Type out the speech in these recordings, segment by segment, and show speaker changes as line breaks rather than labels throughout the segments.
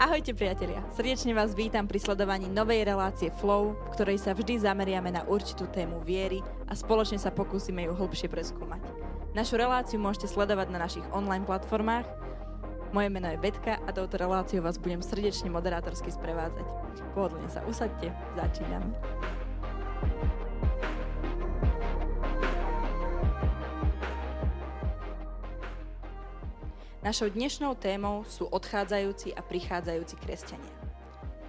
Ahojte priatelia, srdečne vás vítam pri sledovaní novej relácie Flow, v ktorej sa vždy zameriame na určitú tému viery a spoločne sa pokúsime ju hlbšie preskúmať. Našu reláciu môžete sledovať na našich online platformách. Moje meno je Betka a touto reláciou vás budem srdečne moderátorsky sprevádzať. Pohodlne sa usadte, začíname. Našou dnešnou témou sú odchádzajúci a prichádzajúci kresťania.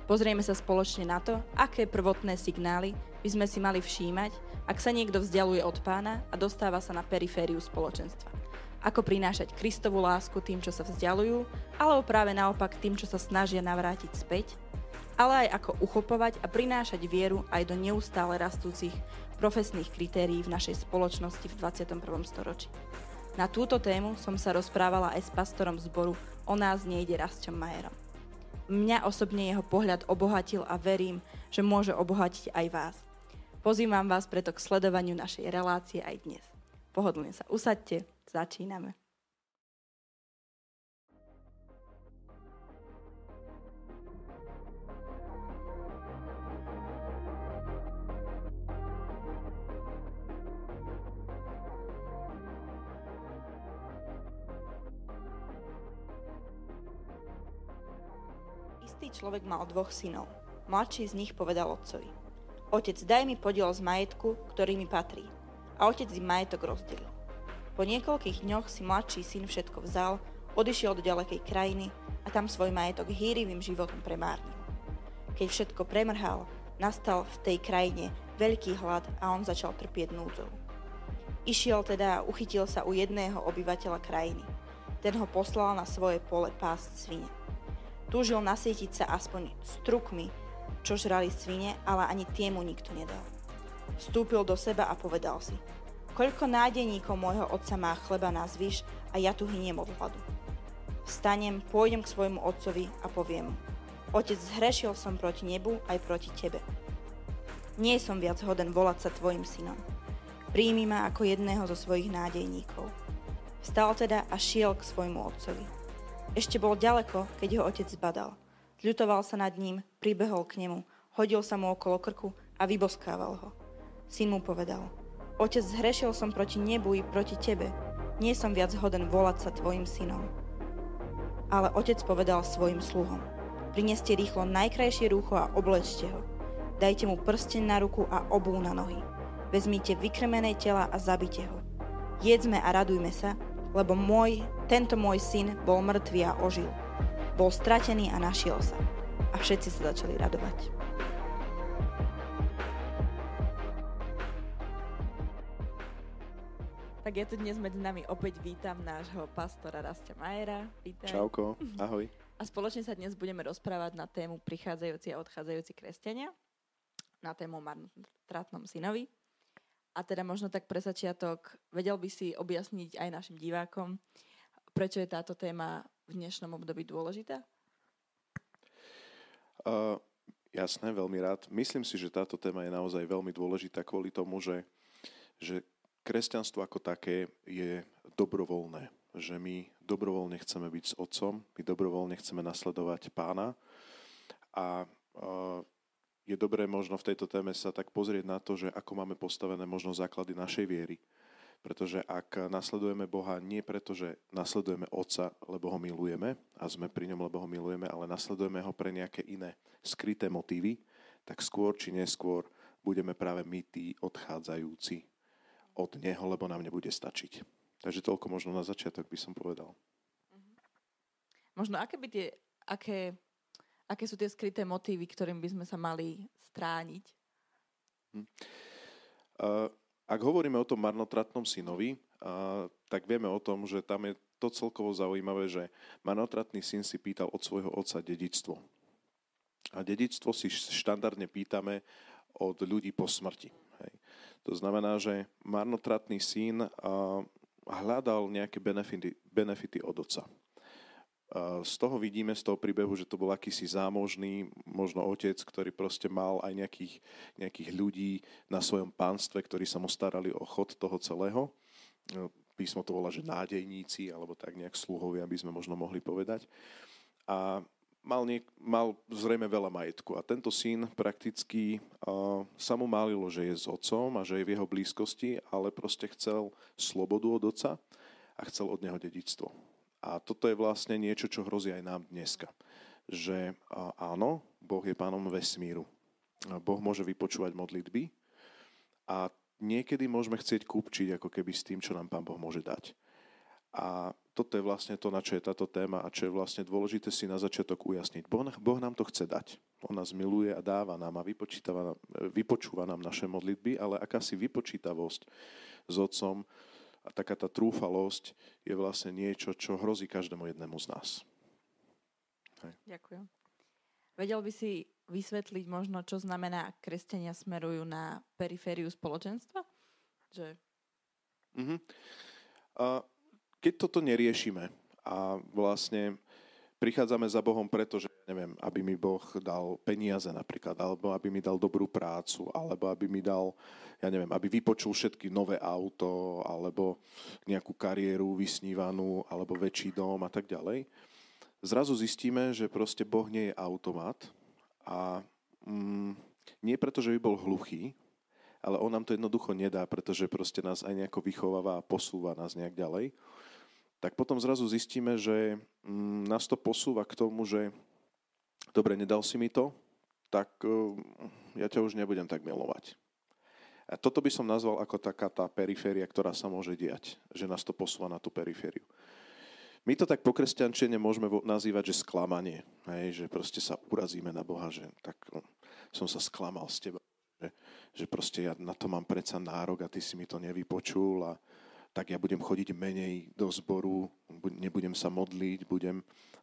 Pozrieme sa spoločne na to, aké prvotné signály by sme si mali všímať, ak sa niekto vzdialuje od pána a dostáva sa na perifériu spoločenstva. Ako prinášať Kristovú lásku tým, čo sa vzdialujú, alebo práve naopak tým, čo sa snažia navrátiť späť, ale aj ako uchopovať a prinášať vieru aj do neustále rastúcich profesných kritérií v našej spoločnosti v 21. storočí. Na túto tému som sa rozprávala aj s pastorom zboru O nás nejde Rastom Majerom. Mňa osobne jeho pohľad obohatil a verím, že môže obohatiť aj vás. Pozývam vás preto k sledovaniu našej relácie aj dnes. Pohodlne sa usadte, začíname. Istý človek mal dvoch synov. Mladší z nich povedal otcovi. Otec, daj mi podiel z majetku, ktorý mi patrí. A otec im majetok rozdelil. Po niekoľkých dňoch si mladší syn všetko vzal, odišiel do ďalekej krajiny a tam svoj majetok hýrivým životom premárnil. Keď všetko premrhal, nastal v tej krajine veľký hlad a on začal trpieť núdzou. Išiel teda a uchytil sa u jedného obyvateľa krajiny. Ten ho poslal na svoje pole pásť svine. Túžil nasýtiť sa aspoň strukmi, čo žrali svine, ale ani tie mu nikto nedal. Vstúpil do seba a povedal si, koľko nádeníkov môjho otca má chleba na zvyš a ja tu hyniem od hladu. Vstanem, pôjdem k svojmu otcovi a poviem mu, Otec, zhrešil som proti nebu aj proti tebe. Nie som viac hoden volať sa tvojim synom. Príjmi ma ako jedného zo svojich nádejníkov. Vstal teda a šiel k svojmu otcovi. Ešte bol ďaleko, keď ho otec zbadal. Zľutoval sa nad ním, pribehol k nemu, hodil sa mu okolo krku a vyboskával ho. Syn mu povedal, Otec, zhrešil som proti nebu i proti tebe. Nie som viac hoden volať sa tvojim synom. Ale otec povedal svojim sluhom, prineste rýchlo najkrajšie rúcho a oblečte ho. Dajte mu prsten na ruku a obú na nohy. Vezmite vykrmené tela a zabite ho. Jedzme a radujme sa, lebo môj, tento môj syn bol mŕtvý a ožil. Bol stratený a našiel sa. A všetci sa začali radovať. Tak ja tu dnes medzi nami opäť vítam nášho pastora Rastia Majera. Vítaj.
Čauko, ahoj.
A spoločne sa dnes budeme rozprávať na tému prichádzajúci a odchádzajúci kresťania, na tému marnotratnom synovi. A teda možno tak pre začiatok, vedel by si objasniť aj našim divákom, prečo je táto téma v dnešnom období dôležitá?
Uh, jasné, veľmi rád. Myslím si, že táto téma je naozaj veľmi dôležitá kvôli tomu, že, že kresťanstvo ako také je dobrovoľné. Že my dobrovoľne chceme byť s otcom, my dobrovoľne chceme nasledovať pána a uh, je dobré možno v tejto téme sa tak pozrieť na to, že ako máme postavené možno základy našej viery. Pretože ak nasledujeme Boha nie preto, že nasledujeme Otca, lebo ho milujeme a sme pri ňom, lebo ho milujeme, ale nasledujeme ho pre nejaké iné skryté motívy, tak skôr či neskôr budeme práve my tí odchádzajúci od Neho, lebo nám nebude stačiť. Takže toľko možno na začiatok by som povedal. Mhm.
Možno aké by tie, aké aké sú tie skryté motívy, ktorým by sme sa mali strániť? Hm.
Ak hovoríme o tom marnotratnom synovi, tak vieme o tom, že tam je to celkovo zaujímavé, že marnotratný syn si pýtal od svojho otca dedictvo. A dedictvo si štandardne pýtame od ľudí po smrti. Hej. To znamená, že marnotratný syn hľadal nejaké benefity, benefity od otca. Z toho vidíme, z toho príbehu, že to bol akýsi zámožný, možno otec, ktorý proste mal aj nejakých, nejakých ľudí na svojom pánstve, ktorí sa mu starali o chod toho celého. Písmo to volá, že nádejníci, alebo tak nejak sluhovia by sme možno mohli povedať. A mal, niek- mal zrejme veľa majetku a tento syn prakticky uh, sa mu málilo, že je s otcom a že je v jeho blízkosti, ale proste chcel slobodu od otca a chcel od neho dedičstvo. A toto je vlastne niečo, čo hrozí aj nám dneska. Že áno, Boh je pánom vesmíru. Boh môže vypočúvať modlitby a niekedy môžeme chcieť kúpčiť ako keby s tým, čo nám Pán Boh môže dať. A toto je vlastne to, na čo je táto téma a čo je vlastne dôležité si na začiatok ujasniť. Boh, boh nám to chce dať. On nás miluje a dáva nám a vypočúva nám naše modlitby, ale akási vypočítavosť s Otcom a taká tá trúfalosť je vlastne niečo, čo hrozí každému jednému z nás.
Hej. Ďakujem. Vedel by si vysvetliť možno, čo znamená, kresťania smerujú na perifériu spoločenstva? Že...
Uh-huh. Uh, keď toto neriešime a vlastne prichádzame za Bohom preto, že neviem, aby mi Boh dal peniaze napríklad, alebo aby mi dal dobrú prácu, alebo aby mi dal, ja neviem, aby vypočul všetky nové auto, alebo nejakú kariéru vysnívanú, alebo väčší dom a tak ďalej. Zrazu zistíme, že proste Boh nie je automat a mm, nie preto, že by bol hluchý, ale on nám to jednoducho nedá, pretože proste nás aj nejako vychováva a posúva nás nejak ďalej tak potom zrazu zistíme, že mm, nás to posúva k tomu, že dobre, nedal si mi to, tak e, ja ťa už nebudem tak milovať. A toto by som nazval ako taká tá periféria, ktorá sa môže diať, že nás to posúva na tú perifériu. My to tak po kresťančine môžeme nazývať, že sklamanie. Hej, že proste sa urazíme na Boha, že tak no, som sa sklamal z teba. Že, že proste ja na to mám predsa nárok a ty si mi to nevypočul a, tak ja budem chodiť menej do zboru, nebudem sa modliť, budem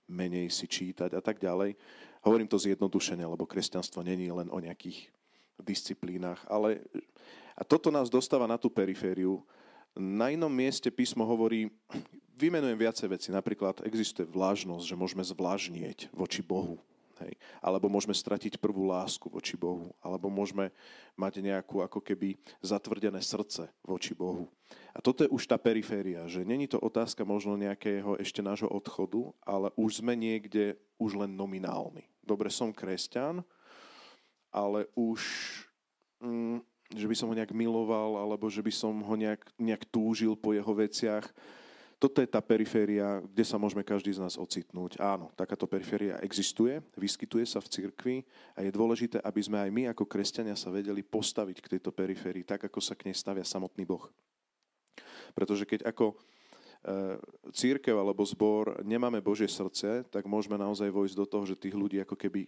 menej si čítať a tak ďalej. Hovorím to zjednodušene, lebo kresťanstvo není len o nejakých disciplínach, ale a toto nás dostáva na tú perifériu. Na inom mieste písmo hovorí, vymenujem viacej veci, napríklad existuje vlážnosť, že môžeme zvlážnieť voči Bohu. Hej. Alebo môžeme stratiť prvú lásku voči Bohu. Alebo môžeme mať nejakú ako keby zatvrdené srdce voči Bohu. A toto je už tá periféria, že není to otázka možno nejakého ešte nášho odchodu, ale už sme niekde už len nominálni. Dobre, som kresťan, ale už, mm, že by som ho nejak miloval, alebo že by som ho nejak, nejak túžil po jeho veciach, toto je tá periféria, kde sa môžeme každý z nás ocitnúť. Áno, takáto periféria existuje, vyskytuje sa v cirkvi a je dôležité, aby sme aj my ako kresťania sa vedeli postaviť k tejto periférii, tak ako sa k nej stavia samotný Boh. Pretože keď ako e, církev alebo zbor nemáme Božie srdce, tak môžeme naozaj vojsť do toho, že tých ľudí ako keby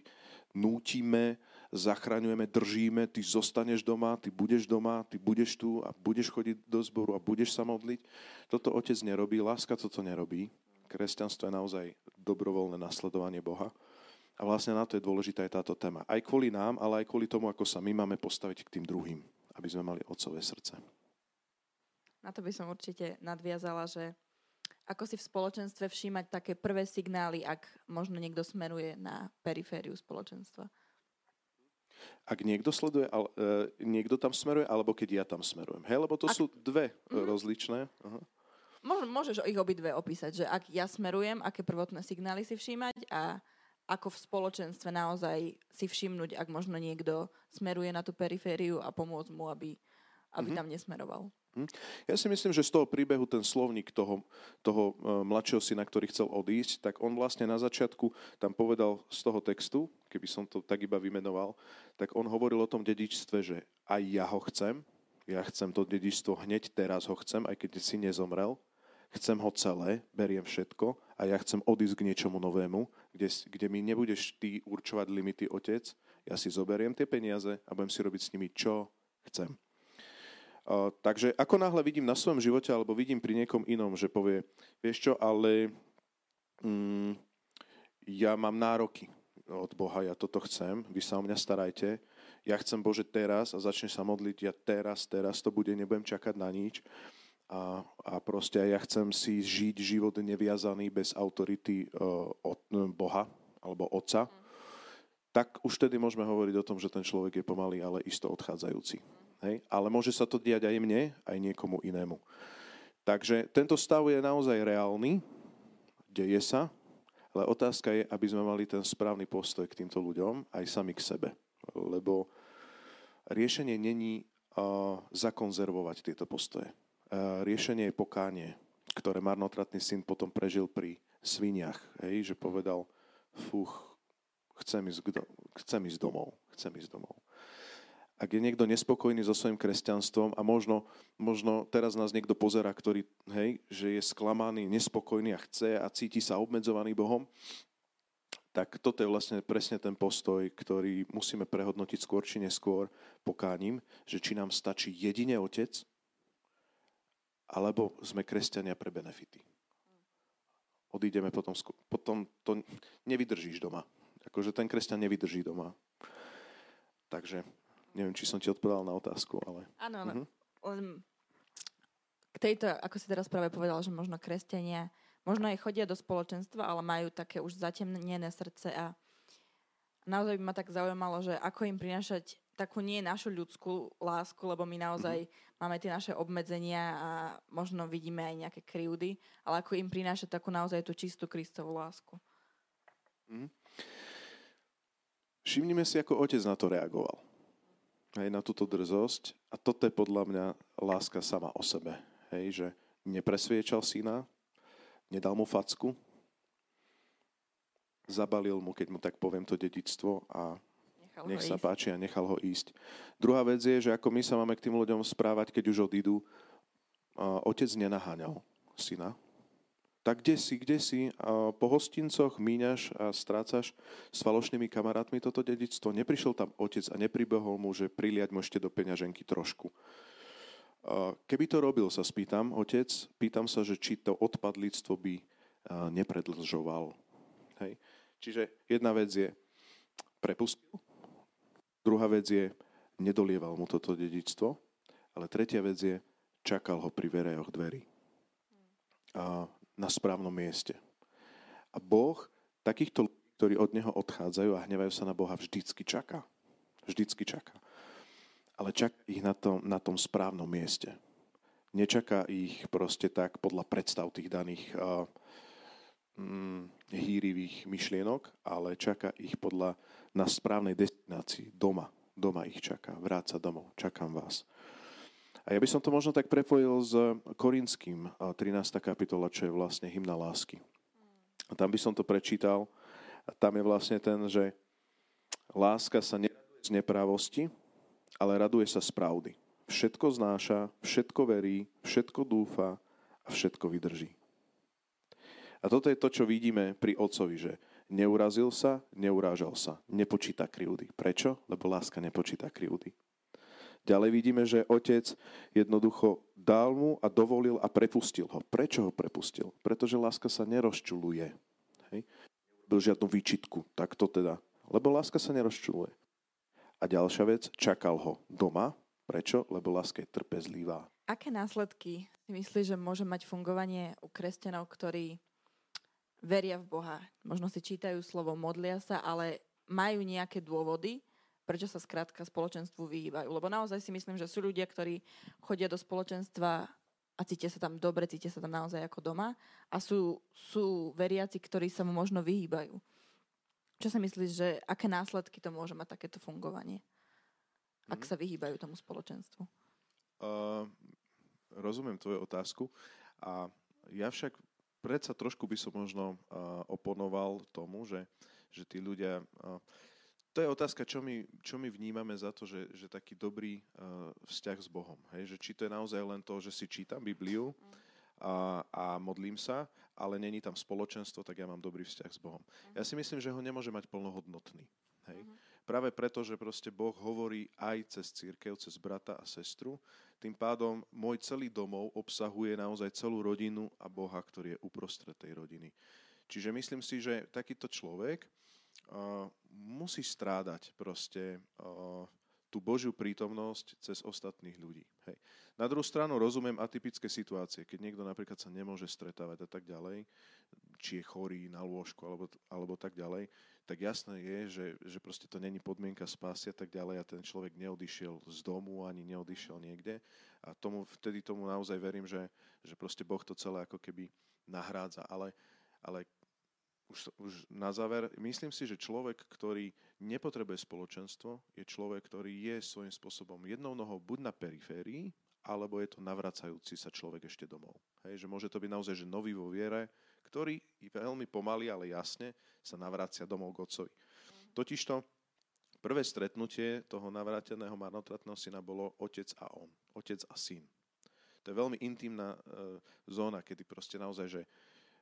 nútime zachraňujeme, držíme, ty zostaneš doma, ty budeš doma, ty budeš tu a budeš chodiť do zboru a budeš sa modliť. Toto otec nerobí, láska toto nerobí. Kresťanstvo je naozaj dobrovoľné nasledovanie Boha. A vlastne na to je dôležitá aj táto téma. Aj kvôli nám, ale aj kvôli tomu, ako sa my máme postaviť k tým druhým, aby sme mali otcové srdce.
Na to by som určite nadviazala, že ako si v spoločenstve všímať také prvé signály, ak možno niekto smeruje na perifériu spoločenstva?
Ak niekto sleduje, ale, uh, niekto tam smeruje, alebo keď ja tam smerujem. Hej, lebo to ak... sú dve mm-hmm. rozličné. Uh-huh.
Môžeš ich obidve opísať, že ak ja smerujem, aké prvotné signály si všímať a ako v spoločenstve naozaj si všimnúť, ak možno niekto smeruje na tú perifériu a pomôcť mu, aby, aby mm-hmm. tam nesmeroval.
Hm? Ja si myslím, že z toho príbehu ten slovník toho, toho e, mladšieho syna, ktorý chcel odísť, tak on vlastne na začiatku tam povedal z toho textu, keby som to tak iba vymenoval, tak on hovoril o tom dedičstve, že aj ja ho chcem, ja chcem to dedičstvo hneď teraz ho chcem, aj keď si nezomrel, chcem ho celé, beriem všetko a ja chcem odísť k niečomu novému, kde, kde mi nebudeš ty určovať limity, otec, ja si zoberiem tie peniaze a budem si robiť s nimi, čo chcem. Takže ako náhle vidím na svojom živote alebo vidím pri niekom inom, že povie, vieš čo, ale mm, ja mám nároky od Boha, ja toto chcem, vy sa o mňa starajte, ja chcem Bože teraz a začne sa modliť, ja teraz, teraz to bude, nebudem čakať na nič. A, a proste ja chcem si žiť život neviazaný bez autority uh, od Boha alebo Otca, mm. tak už tedy môžeme hovoriť o tom, že ten človek je pomalý, ale isto odchádzajúci. Hej? Ale môže sa to diať aj mne, aj niekomu inému. Takže tento stav je naozaj reálny, deje sa Ale otázka je, aby sme mali ten správny postoj k týmto ľuďom, aj sami k sebe. Lebo riešenie není uh, zakonzervovať tieto postoje. Uh, riešenie je pokánie, ktoré marnotratný syn potom prežil pri sviniach. Hej, že povedal, fuch, chcem ísť, chcem ísť domov, chcem ísť domov ak je niekto nespokojný so svojím kresťanstvom a možno, možno teraz nás niekto pozera, ktorý, hej, že je sklamaný, nespokojný a chce a cíti sa obmedzovaný Bohom, tak toto je vlastne presne ten postoj, ktorý musíme prehodnotiť skôr či neskôr pokáním, že či nám stačí jedine Otec, alebo sme kresťania pre benefity. Odídeme potom, potom to nevydržíš doma. Akože ten kresťan nevydrží doma. Takže Neviem, či som ti odpovedal na otázku, ale...
Áno, áno. Uh-huh. K tejto, ako si teraz práve povedal, že možno kresťania, možno aj chodia do spoločenstva, ale majú také už zatemnené srdce a naozaj by ma tak zaujímalo, že ako im prinášať takú nie našu ľudskú lásku, lebo my naozaj mm-hmm. máme tie naše obmedzenia a možno vidíme aj nejaké krivdy, ale ako im prinášať takú naozaj tú čistú Kristovú lásku. Mm.
Všimnime si, ako otec na to reagoval hej, na túto drzosť. A toto je podľa mňa láska sama o sebe. Hej, že nepresviečal syna, nedal mu facku, zabalil mu, keď mu tak poviem, to dedičstvo a nechal nech sa ísť. páči a nechal ho ísť. Druhá vec je, že ako my sa máme k tým ľuďom správať, keď už odídu, otec nenaháňal syna, tak kde si, kde si, po hostincoch míňaš a strácaš s falošnými kamarátmi toto dedictvo. Neprišiel tam otec a nepribehol mu, že priliať môžete do peňaženky trošku. Keby to robil, sa spýtam, otec, pýtam sa, že či to odpadlictvo by nepredlžoval. Hej. Čiže jedna vec je prepustil, druhá vec je nedolieval mu toto dedičstvo, ale tretia vec je čakal ho pri verejoch dverí. A na správnom mieste. A Boh takýchto ľudí, ktorí od Neho odchádzajú a hnevajú sa na Boha, vždycky čaká. Vždycky čaká. Ale čaká ich na tom, na tom správnom mieste. Nečaká ich proste tak podľa predstav tých daných uh, mm, hýrivých myšlienok, ale čaká ich podľa na správnej destinácii, doma. Doma ich čaká. Vráca domov. Čakám vás. A ja by som to možno tak prepojil s Korinským, 13. kapitola, čo je vlastne hymna lásky. A tam by som to prečítal. A tam je vlastne ten, že láska sa neraduje z neprávosti, ale raduje sa z pravdy. Všetko znáša, všetko verí, všetko dúfa a všetko vydrží. A toto je to, čo vidíme pri otcovi, že neurazil sa, neurážal sa, nepočíta krivdy. Prečo? Lebo láska nepočíta krivdy. Ďalej vidíme, že otec jednoducho dal mu a dovolil a prepustil ho. Prečo ho prepustil? Pretože láska sa nerozčuluje. Hej? Byl žiadnu výčitku. Tak to teda. Lebo láska sa nerozčuluje. A ďalšia vec, čakal ho doma. Prečo? Lebo láska je trpezlivá.
Aké následky si myslíš, že môže mať fungovanie u kresťanov, ktorí veria v Boha? Možno si čítajú slovo, modlia sa, ale majú nejaké dôvody, prečo sa skrátka spoločenstvu vyhýbajú. Lebo naozaj si myslím, že sú ľudia, ktorí chodia do spoločenstva a cítia sa tam dobre, cítia sa tam naozaj ako doma a sú, sú veriaci, ktorí sa mu možno vyhýbajú. Čo si myslíš, že aké následky to môže mať takéto fungovanie, ak mm. sa vyhýbajú tomu spoločenstvu? Uh,
rozumiem tvoju otázku a ja však predsa trošku by som možno uh, oponoval tomu, že, že tí ľudia... Uh, to je otázka, čo my, čo my vnímame za to, že, že taký dobrý uh, vzťah s Bohom. Hej? Že či to je naozaj len to, že si čítam Bibliu a, a modlím sa, ale není tam spoločenstvo, tak ja mám dobrý vzťah s Bohom. Ja si myslím, že ho nemôže mať plnohodnotný. Hej? Práve preto, že proste Boh hovorí aj cez církev, cez brata a sestru, tým pádom môj celý domov obsahuje naozaj celú rodinu a Boha, ktorý je uprostred tej rodiny. Čiže myslím si, že takýto človek, musí strádať proste uh, tú Božiu prítomnosť cez ostatných ľudí. Hej. Na druhú stranu rozumiem atypické situácie, keď niekto napríklad sa nemôže stretávať a tak ďalej, či je chorý na lôžku alebo, alebo tak ďalej, tak jasné je, že, že proste to není podmienka spásy a tak ďalej a ten človek neodišiel z domu ani neodišiel niekde a tomu, vtedy tomu naozaj verím, že, že proste Boh to celé ako keby nahrádza. Ale, ale už, už na záver, myslím si, že človek, ktorý nepotrebuje spoločenstvo, je človek, ktorý je svojím spôsobom jednou nohou buď na periférii, alebo je to navracajúci sa človek ešte domov. Hej, že môže to byť naozaj že nový vo viere, ktorý veľmi pomaly, ale jasne sa navracia domov k otcovi. Totižto prvé stretnutie toho navráteného marnotratného syna bolo otec a on. Otec a syn. To je veľmi intimná e, zóna, kedy proste naozaj, že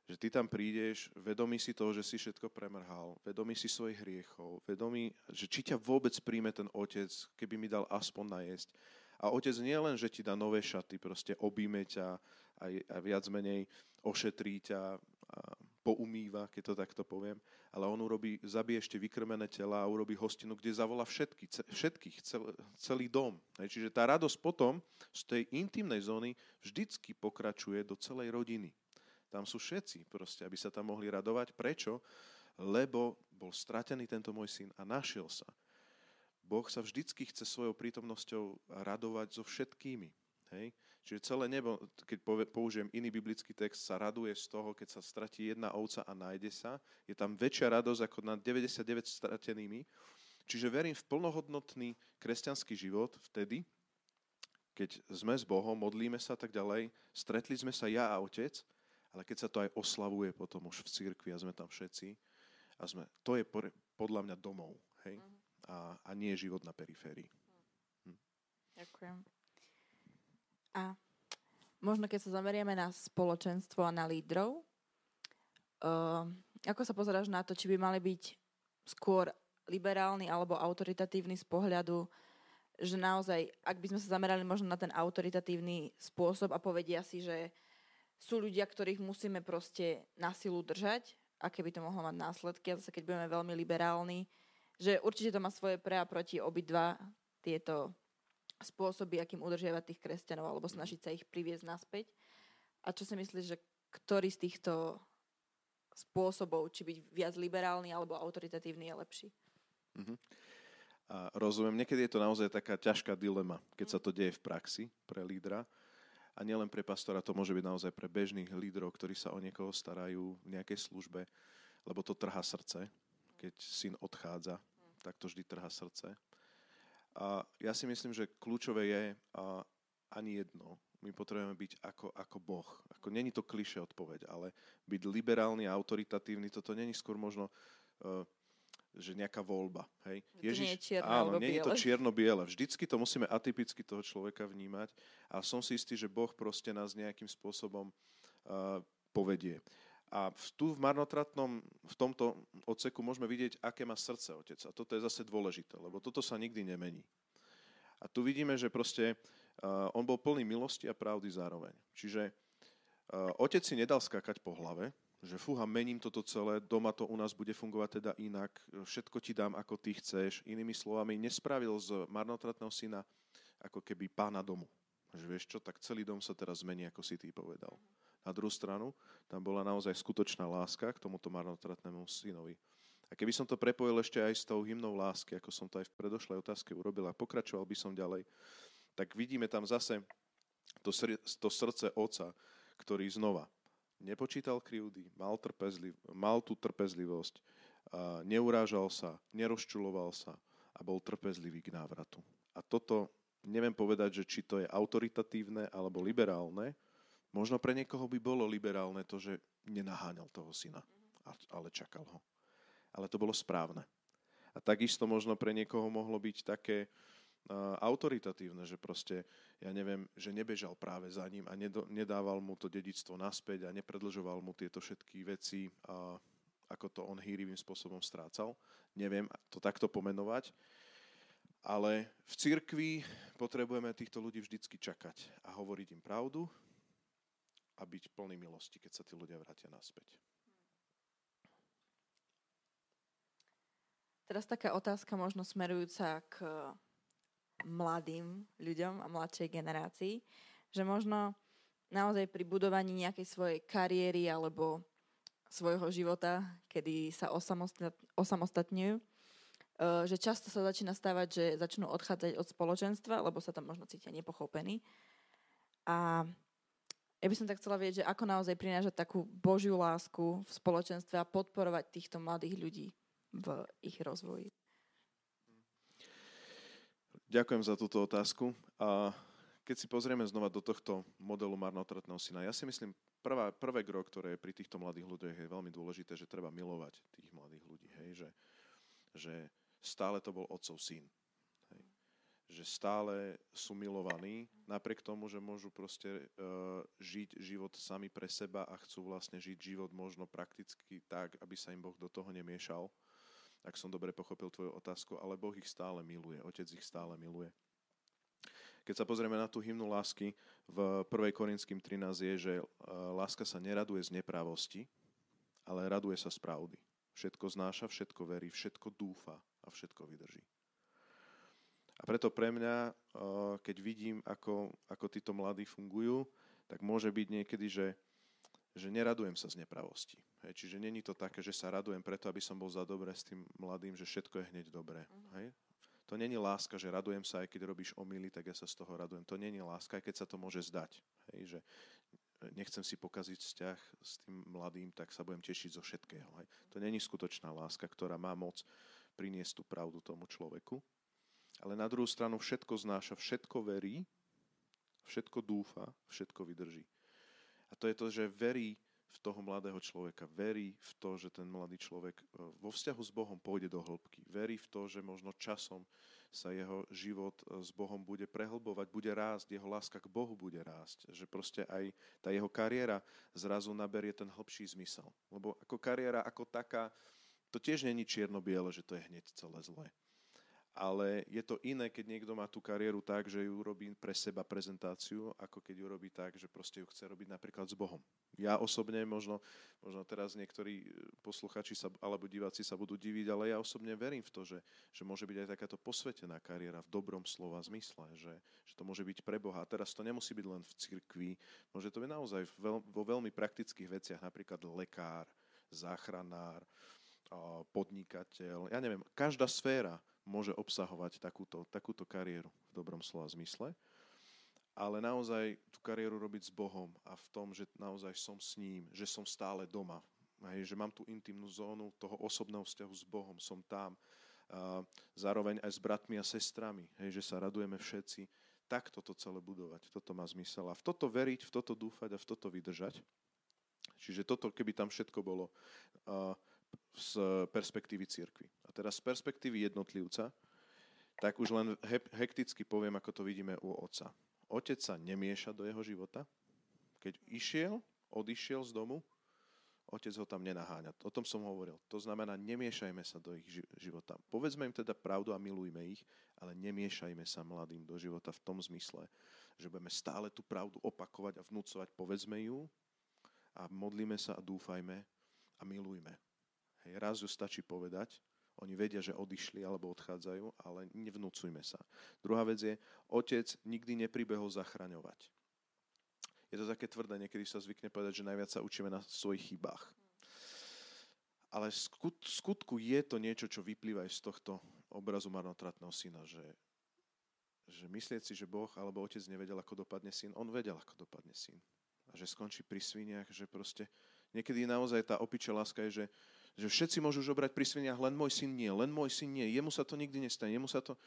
že ty tam prídeš, vedomý si toho, že si všetko premrhal, vedomý si svojich hriechov, vedomý, že či ťa vôbec príjme ten otec, keby mi dal aspoň najesť. A otec nie len, že ti dá nové šaty, proste obíme ťa a, a viac menej ošetrí ťa, a poumýva, keď to takto poviem, ale on urobí, zabije ešte vykrmené tela a urobí hostinu, kde zavolá všetky, všetkých, cel, celý dom. Čiže tá radosť potom z tej intimnej zóny vždycky pokračuje do celej rodiny. Tam sú všetci proste, aby sa tam mohli radovať. Prečo? Lebo bol stratený tento môj syn a našiel sa. Boh sa vždycky chce svojou prítomnosťou radovať so všetkými. Hej? Čiže celé nebo, keď použijem iný biblický text, sa raduje z toho, keď sa stratí jedna ovca a nájde sa. Je tam väčšia radosť ako nad 99 stratenými. Čiže verím v plnohodnotný kresťanský život vtedy, keď sme s Bohom, modlíme sa tak ďalej, stretli sme sa ja a otec ale keď sa to aj oslavuje potom už v cirkvi a sme tam všetci, a sme, to je podľa mňa domov, hej? Uh-huh. A, a nie život na periférii.
Uh-huh. Hm. Ďakujem. A možno keď sa zamerieme na spoločenstvo a na lídrov, uh, ako sa pozeráš na to, či by mali byť skôr liberálny alebo autoritatívny z pohľadu, že naozaj, ak by sme sa zamerali možno na ten autoritatívny spôsob a povedia si, že sú ľudia, ktorých musíme proste na silu držať, aké by to mohlo mať následky. A zase keď budeme veľmi liberálni, že určite to má svoje pre a proti obidva tieto spôsoby, akým udržiavať tých kresťanov alebo snažiť sa ich priviesť naspäť. A čo si myslíš, že ktorý z týchto spôsobov, či byť viac liberálny alebo autoritatívny je lepší?
Mm-hmm. A rozumiem, niekedy je to naozaj taká ťažká dilema, keď sa to deje v praxi pre lídra a nielen pre pastora, to môže byť naozaj pre bežných lídrov, ktorí sa o niekoho starajú v nejakej službe, lebo to trhá srdce. Keď syn odchádza, tak to vždy trhá srdce. A ja si myslím, že kľúčové je a ani jedno. My potrebujeme byť ako, ako Boh. Ako, není to kliše odpoveď, ale byť liberálny a autoritatívny, toto není skôr možno uh, že nejaká voľba. Hej?
To Ježiš, nie je čierno
áno, nie je to čierno-biele. Vždycky to musíme atypicky toho človeka vnímať a som si istý, že Boh proste nás nejakým spôsobom uh, povedie. A v, tu v marnotratnom, v tomto odseku môžeme vidieť, aké má srdce otec. A toto je zase dôležité, lebo toto sa nikdy nemení. A tu vidíme, že proste uh, on bol plný milosti a pravdy zároveň. Čiže uh, otec si nedal skakať po hlave, že fúha, mením toto celé, doma to u nás bude fungovať teda inak, všetko ti dám, ako ty chceš. Inými slovami, nespravil z marnotratného syna ako keby pána domu. Že vieš čo, tak celý dom sa teraz zmení, ako si ty povedal. Na druhú stranu, tam bola naozaj skutočná láska k tomuto marnotratnému synovi. A keby som to prepojil ešte aj s tou hymnou lásky, ako som to aj v predošlej otázke urobil a pokračoval by som ďalej, tak vidíme tam zase to, to srdce oca, ktorý znova nepočítal krivdy, mal, trpezliv, mal tú trpezlivosť, neurážal sa, nerozčuloval sa a bol trpezlivý k návratu. A toto neviem povedať, že či to je autoritatívne alebo liberálne. Možno pre niekoho by bolo liberálne to, že nenaháňal toho syna, ale čakal ho. Ale to bolo správne. A takisto možno pre niekoho mohlo byť také, autoritatívne, že proste, ja neviem, že nebežal práve za ním a nedával mu to dedictvo naspäť a nepredlžoval mu tieto všetky veci, ako to on hýrivým spôsobom strácal. Neviem to takto pomenovať. Ale v cirkvi potrebujeme týchto ľudí vždycky čakať a hovoriť im pravdu a byť plný milosti, keď sa tí ľudia vrátia naspäť.
Teraz taká otázka možno smerujúca k mladým ľuďom a mladšej generácii, že možno naozaj pri budovaní nejakej svojej kariéry alebo svojho života, kedy sa osamostatňujú, eh, že často sa začína stávať, že začnú odchádzať od spoločenstva, lebo sa tam možno cítia nepochopení. A Ja by som tak chcela vedieť, že ako naozaj prinášať takú božiu lásku v spoločenstve a podporovať týchto mladých ľudí v ich rozvoji.
Ďakujem za túto otázku. A keď si pozrieme znova do tohto modelu marnotratného syna, ja si myslím, prvá, prvé gro, ktoré je pri týchto mladých ľuďoch je veľmi dôležité, že treba milovať tých mladých ľudí. Hej? Že, že stále to bol otcov syn že stále sú milovaní, napriek tomu, že môžu proste uh, žiť život sami pre seba a chcú vlastne žiť život možno prakticky tak, aby sa im Boh do toho nemiešal, ak som dobre pochopil tvoju otázku, ale Boh ich stále miluje, Otec ich stále miluje. Keď sa pozrieme na tú hymnu lásky, v 1. Korinským 13 je, že uh, láska sa neraduje z neprávosti, ale raduje sa z pravdy. Všetko znáša, všetko verí, všetko dúfa a všetko vydrží. A preto pre mňa, eh, keď vidím, ako, ako títo mladí fungujú, tak môže byť niekedy, že, že neradujem sa z nepravosti. Hej, čiže není to také, že sa radujem preto, aby som bol za dobre s tým mladým, že všetko je hneď dobré. Uh-huh. Hej? To není láska, že radujem sa, aj keď robíš omily, tak ja sa z toho radujem. To není láska, aj keď sa to môže zdať. Hej? Že nechcem si pokaziť vzťah s tým mladým, tak sa budem tešiť zo všetkého. Hej? To není skutočná láska, ktorá má moc priniesť tú pravdu tomu človeku ale na druhú stranu všetko znáša, všetko verí, všetko dúfa, všetko vydrží. A to je to, že verí v toho mladého človeka, verí v to, že ten mladý človek e, vo vzťahu s Bohom pôjde do hĺbky. Verí v to, že možno časom sa jeho život e, s Bohom bude prehlbovať, bude rásť, jeho láska k Bohu bude rásť. Že proste aj tá jeho kariéra zrazu naberie ten hĺbší zmysel. Lebo ako kariéra ako taká, to tiež není čierno-biele, že to je hneď celé zlé ale je to iné, keď niekto má tú kariéru tak, že ju robí pre seba prezentáciu, ako keď ju robí tak, že proste ju chce robiť napríklad s Bohom. Ja osobne, možno, možno teraz niektorí posluchači sa, alebo diváci sa budú diviť, ale ja osobne verím v to, že, že môže byť aj takáto posvetená kariéra v dobrom slova zmysle, že, že to môže byť pre Boha. A teraz to nemusí byť len v cirkvi, môže to byť naozaj vo veľmi praktických veciach, napríklad lekár, záchranár, podnikateľ, ja neviem, každá sféra môže obsahovať takúto, takúto kariéru v dobrom slova zmysle. Ale naozaj tú kariéru robiť s Bohom a v tom, že naozaj som s ním, že som stále doma. Hej, že mám tú intimnú zónu toho osobného vzťahu s Bohom, som tam. Zároveň aj s bratmi a sestrami, hej, že sa radujeme všetci. Tak toto celé budovať, toto má zmysel. A v toto veriť, v toto dúfať a v toto vydržať. Čiže toto, keby tam všetko bolo, z perspektívy církvy. Teraz z perspektívy jednotlivca, tak už len hekticky poviem, ako to vidíme u otca. Otec sa nemieša do jeho života. Keď išiel, odišiel z domu, otec ho tam nenaháňa. O tom som hovoril. To znamená, nemiešajme sa do ich života. Povedzme im teda pravdu a milujme ich, ale nemiešajme sa mladým do života v tom zmysle, že budeme stále tú pravdu opakovať a vnúcovať. Povedzme ju a modlíme sa a dúfajme a milujme. Hej, raz ju stačí povedať, oni vedia, že odišli alebo odchádzajú, ale nevnúcujme sa. Druhá vec je, otec nikdy nepribehol zachraňovať. Je to také tvrdé, niekedy sa zvykne povedať, že najviac sa učíme na svojich chybách. Ale v skutku je to niečo, čo vyplýva aj z tohto obrazu marnotratného syna, že, že myslieť si, že Boh alebo otec nevedel, ako dopadne syn, on vedel, ako dopadne syn. A že skončí pri sviniach, že proste niekedy naozaj tá opičia láska je, že že všetci môžu žobrať pri sviniach, len môj syn nie, len môj syn nie. Jemu sa to nikdy nestane, jemu sa to...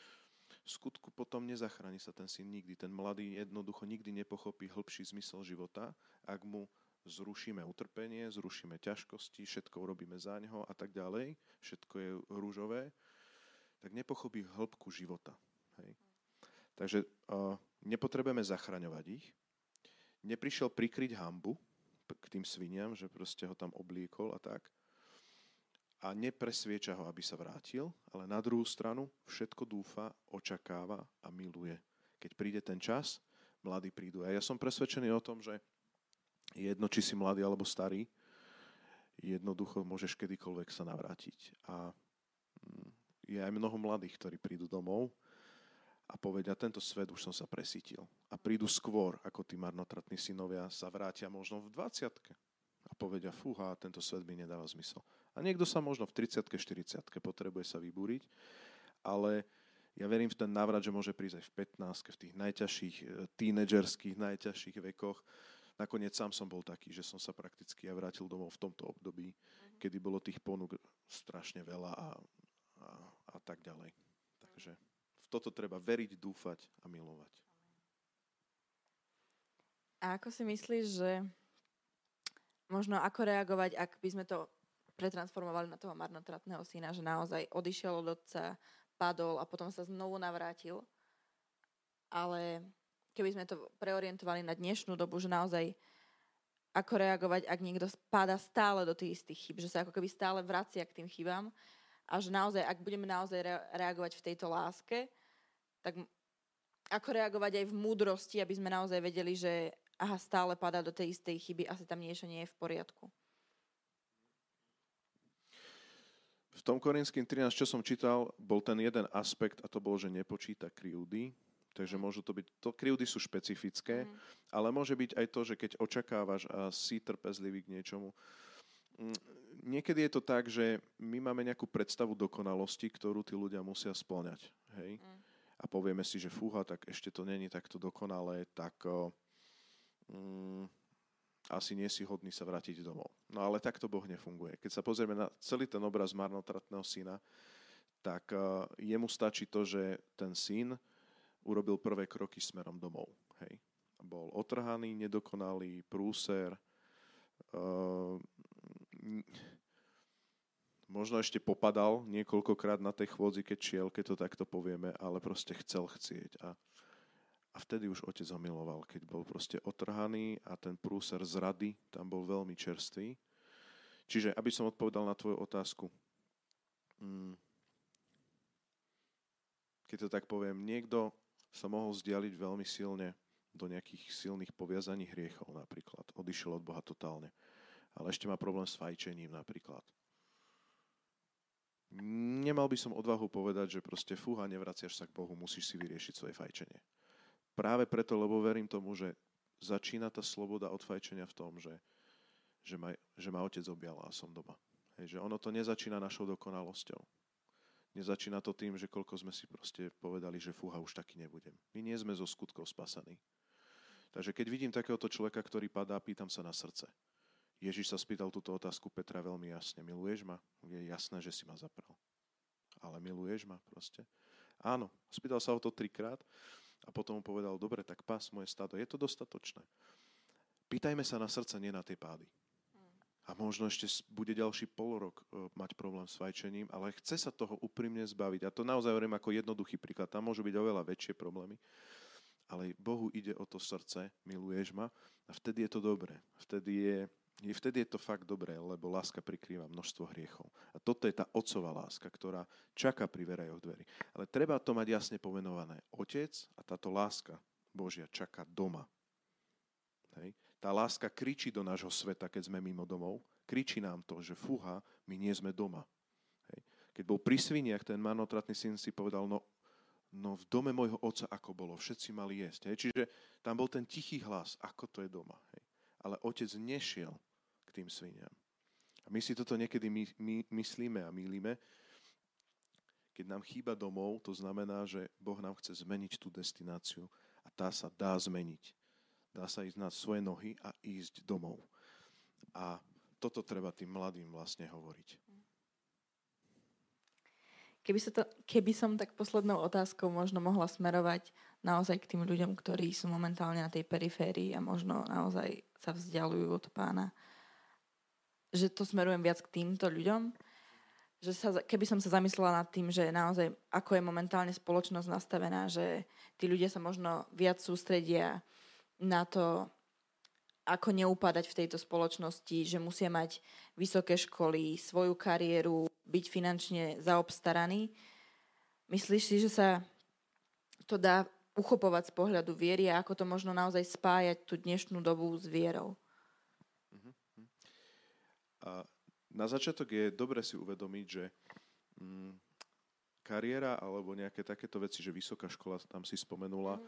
V skutku potom nezachráni sa ten syn nikdy. Ten mladý jednoducho nikdy nepochopí hĺbší zmysel života, ak mu zrušíme utrpenie, zrušíme ťažkosti, všetko urobíme za neho a tak ďalej, všetko je rúžové, tak nepochopí hĺbku života. Hej. Takže uh, nepotrebujeme zachraňovať ich. Neprišiel prikryť hambu k tým sviniam, že proste ho tam obliekol a tak a nepresvieča ho, aby sa vrátil, ale na druhú stranu všetko dúfa, očakáva a miluje. Keď príde ten čas, mladí prídu. A ja som presvedčený o tom, že jedno, či si mladý alebo starý, jednoducho môžeš kedykoľvek sa navrátiť. A mm, je aj mnoho mladých, ktorí prídu domov a povedia, tento svet už som sa presítil. A prídu skôr, ako tí marnotratní synovia sa vrátia možno v 20 a povedia, fúha, tento svet mi nedáva zmysel. A niekto sa možno v 30 40 potrebuje sa vybúriť, ale ja verím v ten návrat, že môže prísť aj v 15 v tých najťažších, e, tínedžerských, najťažších vekoch. nakoniec sám som bol taký, že som sa prakticky ja vrátil domov v tomto období, mm-hmm. kedy bolo tých ponúk strašne veľa a, a, a tak ďalej. Takže v toto treba veriť, dúfať a milovať.
A ako si myslíš, že možno ako reagovať, ak by sme to pretransformovali na toho marnotratného syna, že naozaj odišiel od otca, padol a potom sa znovu navrátil. Ale keby sme to preorientovali na dnešnú dobu, že naozaj ako reagovať, ak niekto spada stále do tých istých chyb, že sa ako keby stále vracia k tým chybám a že naozaj, ak budeme naozaj reagovať v tejto láske, tak ako reagovať aj v múdrosti, aby sme naozaj vedeli, že aha, stále padá do tej istej chyby, asi tam niečo nie je v poriadku.
V tom Korinským 13, čo som čítal, bol ten jeden aspekt a to bol, že nepočíta krivdy. Takže môžu to byť, to krivdy sú špecifické, mm. ale môže byť aj to, že keď očakávaš a si trpezlivý k niečomu. Mm, niekedy je to tak, že my máme nejakú predstavu dokonalosti, ktorú tí ľudia musia splňať. Hej? Mm. A povieme si, že fúha, tak ešte to není takto dokonalé, tak mm, asi nie si hodný sa vrátiť domov. No ale takto Boh nefunguje. Keď sa pozrieme na celý ten obraz marnotratného syna, tak uh, jemu stačí to, že ten syn urobil prvé kroky smerom domov. Hej. Bol otrhaný, nedokonalý, prúser, uh, možno ešte popadal niekoľkokrát na tej chôdzi, keď šiel, keď to takto povieme, ale proste chcel chcieť. A a vtedy už otec ho miloval, keď bol proste otrhaný a ten prúser z rady tam bol veľmi čerstvý. Čiže, aby som odpovedal na tvoju otázku, mm, keď to tak poviem, niekto sa mohol vzdialiť veľmi silne do nejakých silných poviazaní hriechov napríklad. Odišiel od Boha totálne. Ale ešte má problém s fajčením napríklad. Nemal by som odvahu povedať, že proste fúha, nevraciaš sa k Bohu, musíš si vyriešiť svoje fajčenie. Práve preto, lebo verím tomu, že začína tá sloboda od fajčenia v tom, že, že, ma, že ma otec objal a som doma. Hej, že ono to nezačína našou dokonalosťou. Nezačína to tým, že koľko sme si proste povedali, že fúha, už taký nebudem. My nie sme zo skutkov spasaní. Takže keď vidím takéhoto človeka, ktorý padá, pýtam sa na srdce. Ježiš sa spýtal túto otázku Petra veľmi jasne. Miluješ ma? Je jasné, že si ma zapral. Ale miluješ ma proste? Áno. Spýtal sa o to trikrát a potom mu povedal, dobre, tak pás moje stádo. Je to dostatočné. Pýtajme sa na srdce, nie na tie pády. A možno ešte bude ďalší polrok e, mať problém s fajčením, ale chce sa toho úprimne zbaviť. A to naozaj hovorím ako jednoduchý príklad. Tam môžu byť oveľa väčšie problémy. Ale Bohu ide o to srdce, miluješ ma a vtedy je to dobré. Vtedy je, je, vtedy je to fakt dobré, lebo láska prikrýva množstvo hriechov. A toto je tá otcová láska, ktorá čaká pri verajoch dverí. Ale treba to mať jasne pomenované. Otec a táto láska Božia čaká doma. Hej. Tá láska kričí do nášho sveta, keď sme mimo domov. Kričí nám to, že fúha, my nie sme doma. Hej. Keď bol pri sviniach, ten manotratný syn si povedal, no, no v dome môjho otca ako bolo, všetci mali jesť. Hej. Čiže tam bol ten tichý hlas, ako to je doma. Hej ale otec nešiel tým sviniam. A my si toto niekedy my, my, myslíme a mýlime. Keď nám chýba domov, to znamená, že Boh nám chce zmeniť tú destináciu a tá sa dá zmeniť. Dá sa ísť na svoje nohy a ísť domov. A toto treba tým mladým vlastne hovoriť.
Keby, sa to, keby som tak poslednou otázkou možno mohla smerovať naozaj k tým ľuďom, ktorí sú momentálne na tej periférii a možno naozaj sa vzdialujú od pána, že to smerujem viac k týmto ľuďom, že sa, keby som sa zamyslela nad tým, že naozaj ako je momentálne spoločnosť nastavená, že tí ľudia sa možno viac sústredia na to, ako neupadať v tejto spoločnosti, že musia mať vysoké školy, svoju kariéru, byť finančne zaobstaraný. Myslíš si, že sa to dá uchopovať z pohľadu viery a ako to možno naozaj spájať tú dnešnú dobu s vierou?
A na začiatok je dobre si uvedomiť, že mm, kariéra alebo nejaké takéto veci, že vysoká škola tam si spomenula, mm.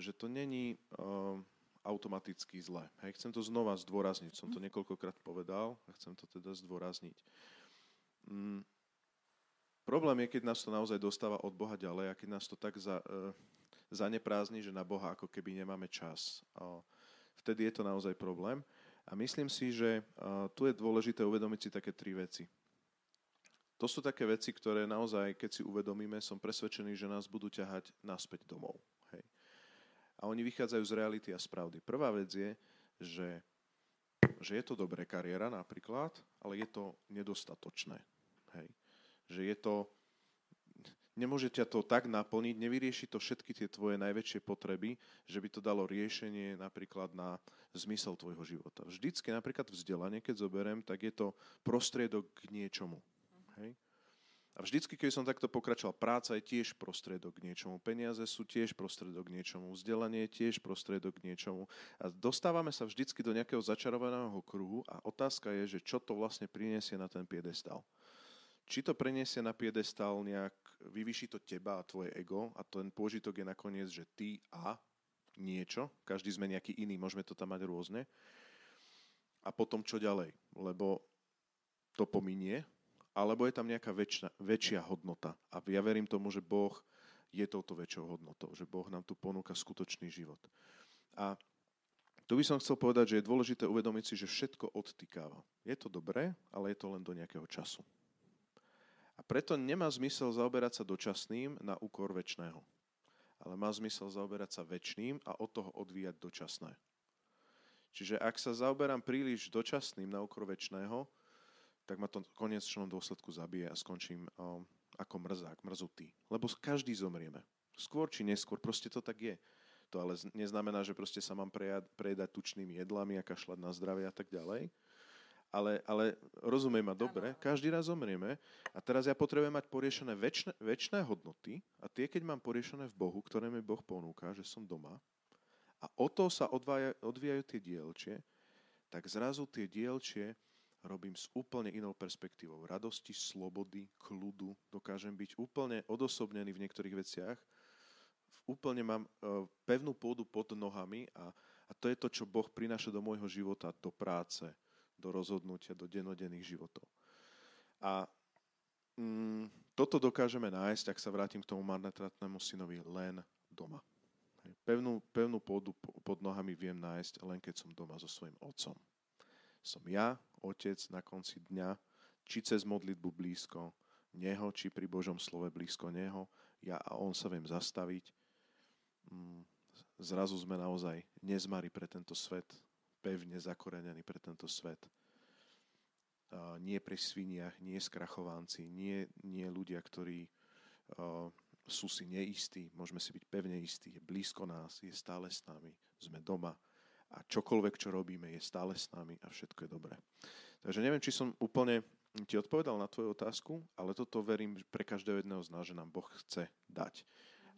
že to není... Uh, automaticky zle. Hej, chcem to znova zdôrazniť. Som to mhm. niekoľkokrát povedal a chcem to teda zdôrazniť. Mm, problém je, keď nás to naozaj dostáva od Boha ďalej a keď nás to tak za, e, zaneprázdni, že na Boha ako keby nemáme čas. O, vtedy je to naozaj problém. A myslím si, že tu je dôležité uvedomiť si také tri veci. To sú také veci, ktoré naozaj, keď si uvedomíme, som presvedčený, že nás budú ťahať naspäť domov. Hej. A oni vychádzajú z reality a z pravdy. Prvá vec je, že, že je to dobré kariéra napríklad, ale je to nedostatočné. Hej. Že je to, nemôže ťa to tak naplniť, nevyrieši to všetky tie tvoje najväčšie potreby, že by to dalo riešenie napríklad na zmysel tvojho života. Vždycky napríklad vzdelanie, keď zoberiem, tak je to prostriedok k niečomu. Hej? A vždycky, keď som takto pokračoval, práca je tiež prostriedok k niečomu, peniaze sú tiež prostriedok k niečomu, vzdelanie je tiež prostriedok k niečomu. A dostávame sa vždycky do nejakého začarovaného kruhu a otázka je, že čo to vlastne priniesie na ten piedestal. Či to preniesie na piedestal nejak, vyvyší to teba a tvoje ego a ten pôžitok je nakoniec, že ty a niečo, každý sme nejaký iný, môžeme to tam mať rôzne. A potom čo ďalej? Lebo to pominie, alebo je tam nejaká väčšia, väčšia hodnota. A ja verím tomu, že Boh je touto väčšou hodnotou, že Boh nám tu ponúka skutočný život. A tu by som chcel povedať, že je dôležité uvedomiť si, že všetko odtýkáva. Je to dobré, ale je to len do nejakého času. Preto nemá zmysel zaoberať sa dočasným na úkor väčšného. Ale má zmysel zaoberať sa väčšným a od toho odvíjať dočasné. Čiže ak sa zaoberám príliš dočasným na úkor väčšného, tak ma to v konečnom dôsledku zabije a skončím um, ako mrzák, mrzutý. Lebo každý zomrieme. Skôr či neskôr, proste to tak je. To ale neznamená, že proste sa mám prejad, prejedať tučnými jedlami a kašľať na zdravie a tak ďalej. Ale, ale rozumiem ma dobre, každý raz zomrieme a teraz ja potrebujem mať poriešené väčšie, väčšie hodnoty a tie, keď mám poriešené v Bohu, ktoré mi Boh ponúka, že som doma a o to sa odvája, odvíjajú tie dielčie, tak zrazu tie dielčie robím s úplne inou perspektívou. Radosti, slobody, kľudu. Dokážem byť úplne odosobnený v niektorých veciach. Úplne mám uh, pevnú pôdu pod nohami a, a to je to, čo Boh prináša do môjho života, do práce, do rozhodnutia, do denodenných životov. A mm, toto dokážeme nájsť, ak sa vrátim k tomu marnotratnému synovi, len doma. Pevnú, pevnú pôdu pod nohami viem nájsť len keď som doma so svojím otcom. Som ja, Otec na konci dňa, či cez modlitbu blízko Neho, či pri Božom slove blízko Neho, ja a On sa viem zastaviť. Mm, zrazu sme naozaj nezmari pre tento svet, pevne zakorenení pre tento svet. Nie pri sviniach, nie skrachovanci, nie, nie ľudia, ktorí sú si neistí, môžeme si byť pevne istí, je blízko nás, je stále s nami, sme doma, a čokoľvek, čo robíme, je stále s nami a všetko je dobré. Takže neviem, či som úplne ti odpovedal na tvoju otázku, ale toto verím pre každého jedného z nás, že nám Boh chce dať.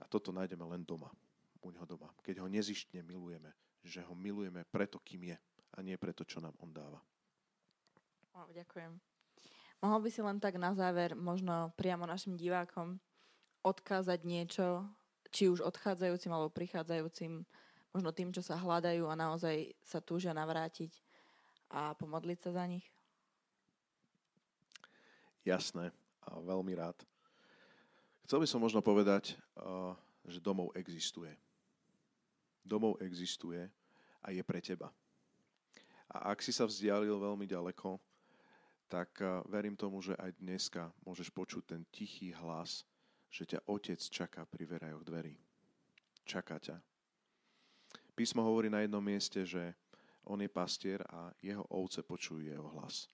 A toto nájdeme len doma, u neho doma. Keď ho nezištne milujeme, že ho milujeme preto, kým je a nie preto, čo nám on dáva.
Wow, ďakujem. Mohol by si len tak na záver možno priamo našim divákom odkázať niečo, či už odchádzajúcim alebo prichádzajúcim možno tým, čo sa hľadajú a naozaj sa túžia navrátiť a pomodliť sa za nich?
Jasné a veľmi rád. Chcel by som možno povedať, uh, že domov existuje. Domov existuje a je pre teba. A ak si sa vzdialil veľmi ďaleko, tak uh, verím tomu, že aj dneska môžeš počuť ten tichý hlas, že ťa otec čaká pri verajoch dverí. Čaká ťa Písmo hovorí na jednom mieste, že on je pastier a jeho ovce počujú jeho hlas.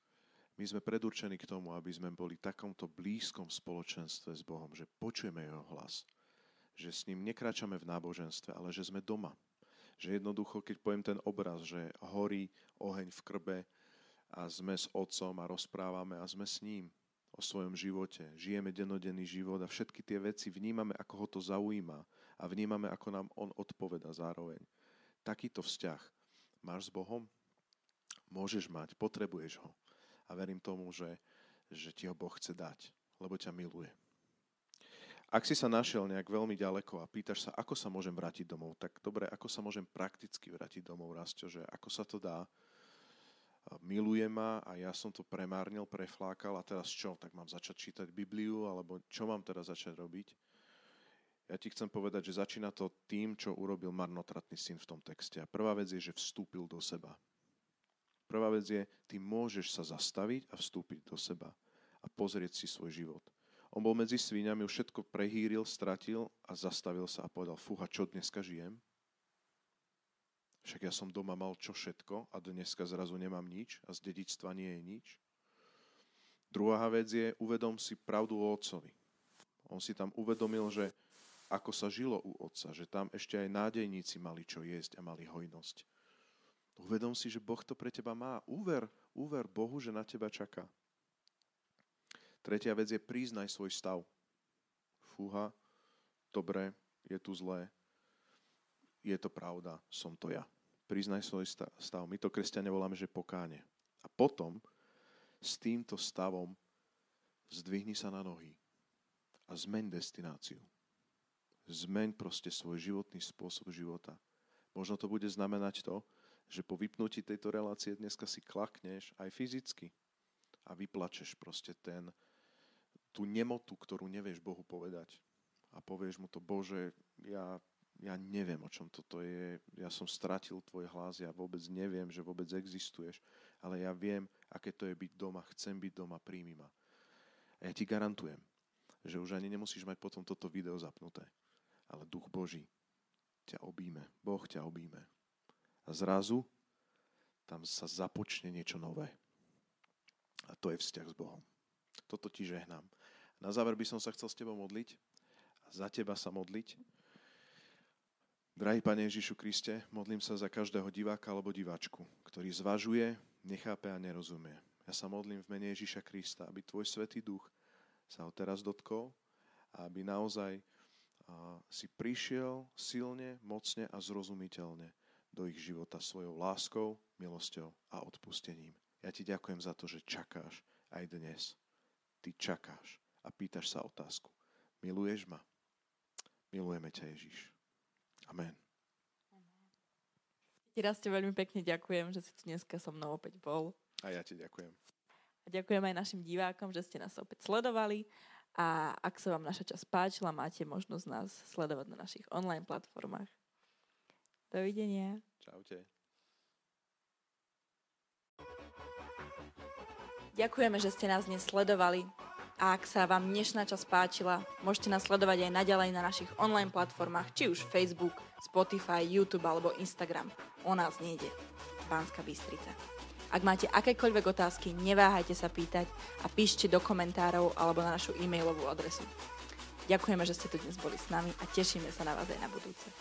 My sme predurčení k tomu, aby sme boli v takomto blízkom spoločenstve s Bohom, že počujeme jeho hlas. Že s ním nekračame v náboženstve, ale že sme doma. Že jednoducho, keď poviem ten obraz, že horí oheň v krbe a sme s otcom a rozprávame a sme s ním o svojom živote. Žijeme denodenný život a všetky tie veci vnímame, ako ho to zaujíma a vnímame, ako nám on odpoveda zároveň takýto vzťah máš s Bohom? Môžeš mať, potrebuješ ho. A verím tomu, že, že ti ho Boh chce dať, lebo ťa miluje. Ak si sa našiel nejak veľmi ďaleko a pýtaš sa, ako sa môžem vrátiť domov, tak dobre, ako sa môžem prakticky vrátiť domov, Rastio, že ako sa to dá, miluje ma a ja som to premárnil, preflákal a teraz čo? Tak mám začať čítať Bibliu alebo čo mám teraz začať robiť? Ja ti chcem povedať, že začína to tým, čo urobil marnotratný syn v tom texte. A prvá vec je, že vstúpil do seba. Prvá vec je, ty môžeš sa zastaviť a vstúpiť do seba a pozrieť si svoj život. On bol medzi svíňami, už všetko prehýril, stratil a zastavil sa a povedal, fúha, čo dneska žijem? Však ja som doma mal čo všetko a dneska zrazu nemám nič a z dedičstva nie je nič. Druhá vec je, uvedom si pravdu o otcovi. On si tam uvedomil, že ako sa žilo u otca, že tam ešte aj nádejníci mali čo jesť a mali hojnosť. Uvedom si, že Boh to pre teba má. Úver, úver Bohu, že na teba čaká. Tretia vec je priznaj svoj stav. Fúha, dobre, je tu zlé, je to pravda, som to ja. Priznaj svoj stav. My to kresťania voláme, že pokáne. A potom s týmto stavom zdvihni sa na nohy a zmeň destináciu. Zmeň proste svoj životný spôsob života. Možno to bude znamenať to, že po vypnutí tejto relácie dneska si klakneš aj fyzicky a vyplačeš proste ten, tú nemotu, ktorú nevieš Bohu povedať. A povieš mu to, Bože, ja, ja neviem, o čom toto je, ja som stratil tvoj hlas, ja vôbec neviem, že vôbec existuješ, ale ja viem, aké to je byť doma, chcem byť doma, príjmi ma. A ja ti garantujem, že už ani nemusíš mať potom toto video zapnuté ale Duch Boží ťa obíme. Boh ťa obíme. A zrazu tam sa započne niečo nové. A to je vzťah s Bohom. Toto ti žehnám. Na záver by som sa chcel s tebou modliť a za teba sa modliť. Drahý Pane Ježišu Kriste, modlím sa za každého diváka alebo diváčku, ktorý zvažuje, nechápe a nerozumie. Ja sa modlím v mene Ježiša Krista, aby Tvoj Svetý Duch sa ho teraz dotkol a aby naozaj si prišiel silne, mocne a zrozumiteľne do ich života svojou láskou, milosťou a odpustením. Ja ti ďakujem za to, že čakáš aj dnes. Ty čakáš a pýtaš sa otázku. Miluješ ma? Milujeme ťa, Ježiš. Amen.
Ti raz te veľmi pekne ďakujem, že si tu dneska so mnou opäť bol.
A ja ti ďakujem.
A ďakujem aj našim divákom, že ste nás opäť sledovali a ak sa vám naša časť páčila, máte možnosť nás sledovať na našich online platformách. Dovidenia.
Čaute.
Ďakujeme, že ste nás dnes sledovali. A ak sa vám dnešná časť páčila, môžete nás sledovať aj naďalej na našich online platformách, či už Facebook, Spotify, YouTube alebo Instagram. O nás nejde. Pánska Bystrica. Ak máte akékoľvek otázky, neváhajte sa pýtať a píšte do komentárov alebo na našu e-mailovú adresu. Ďakujeme, že ste tu dnes boli s nami a tešíme sa na vás aj na budúce.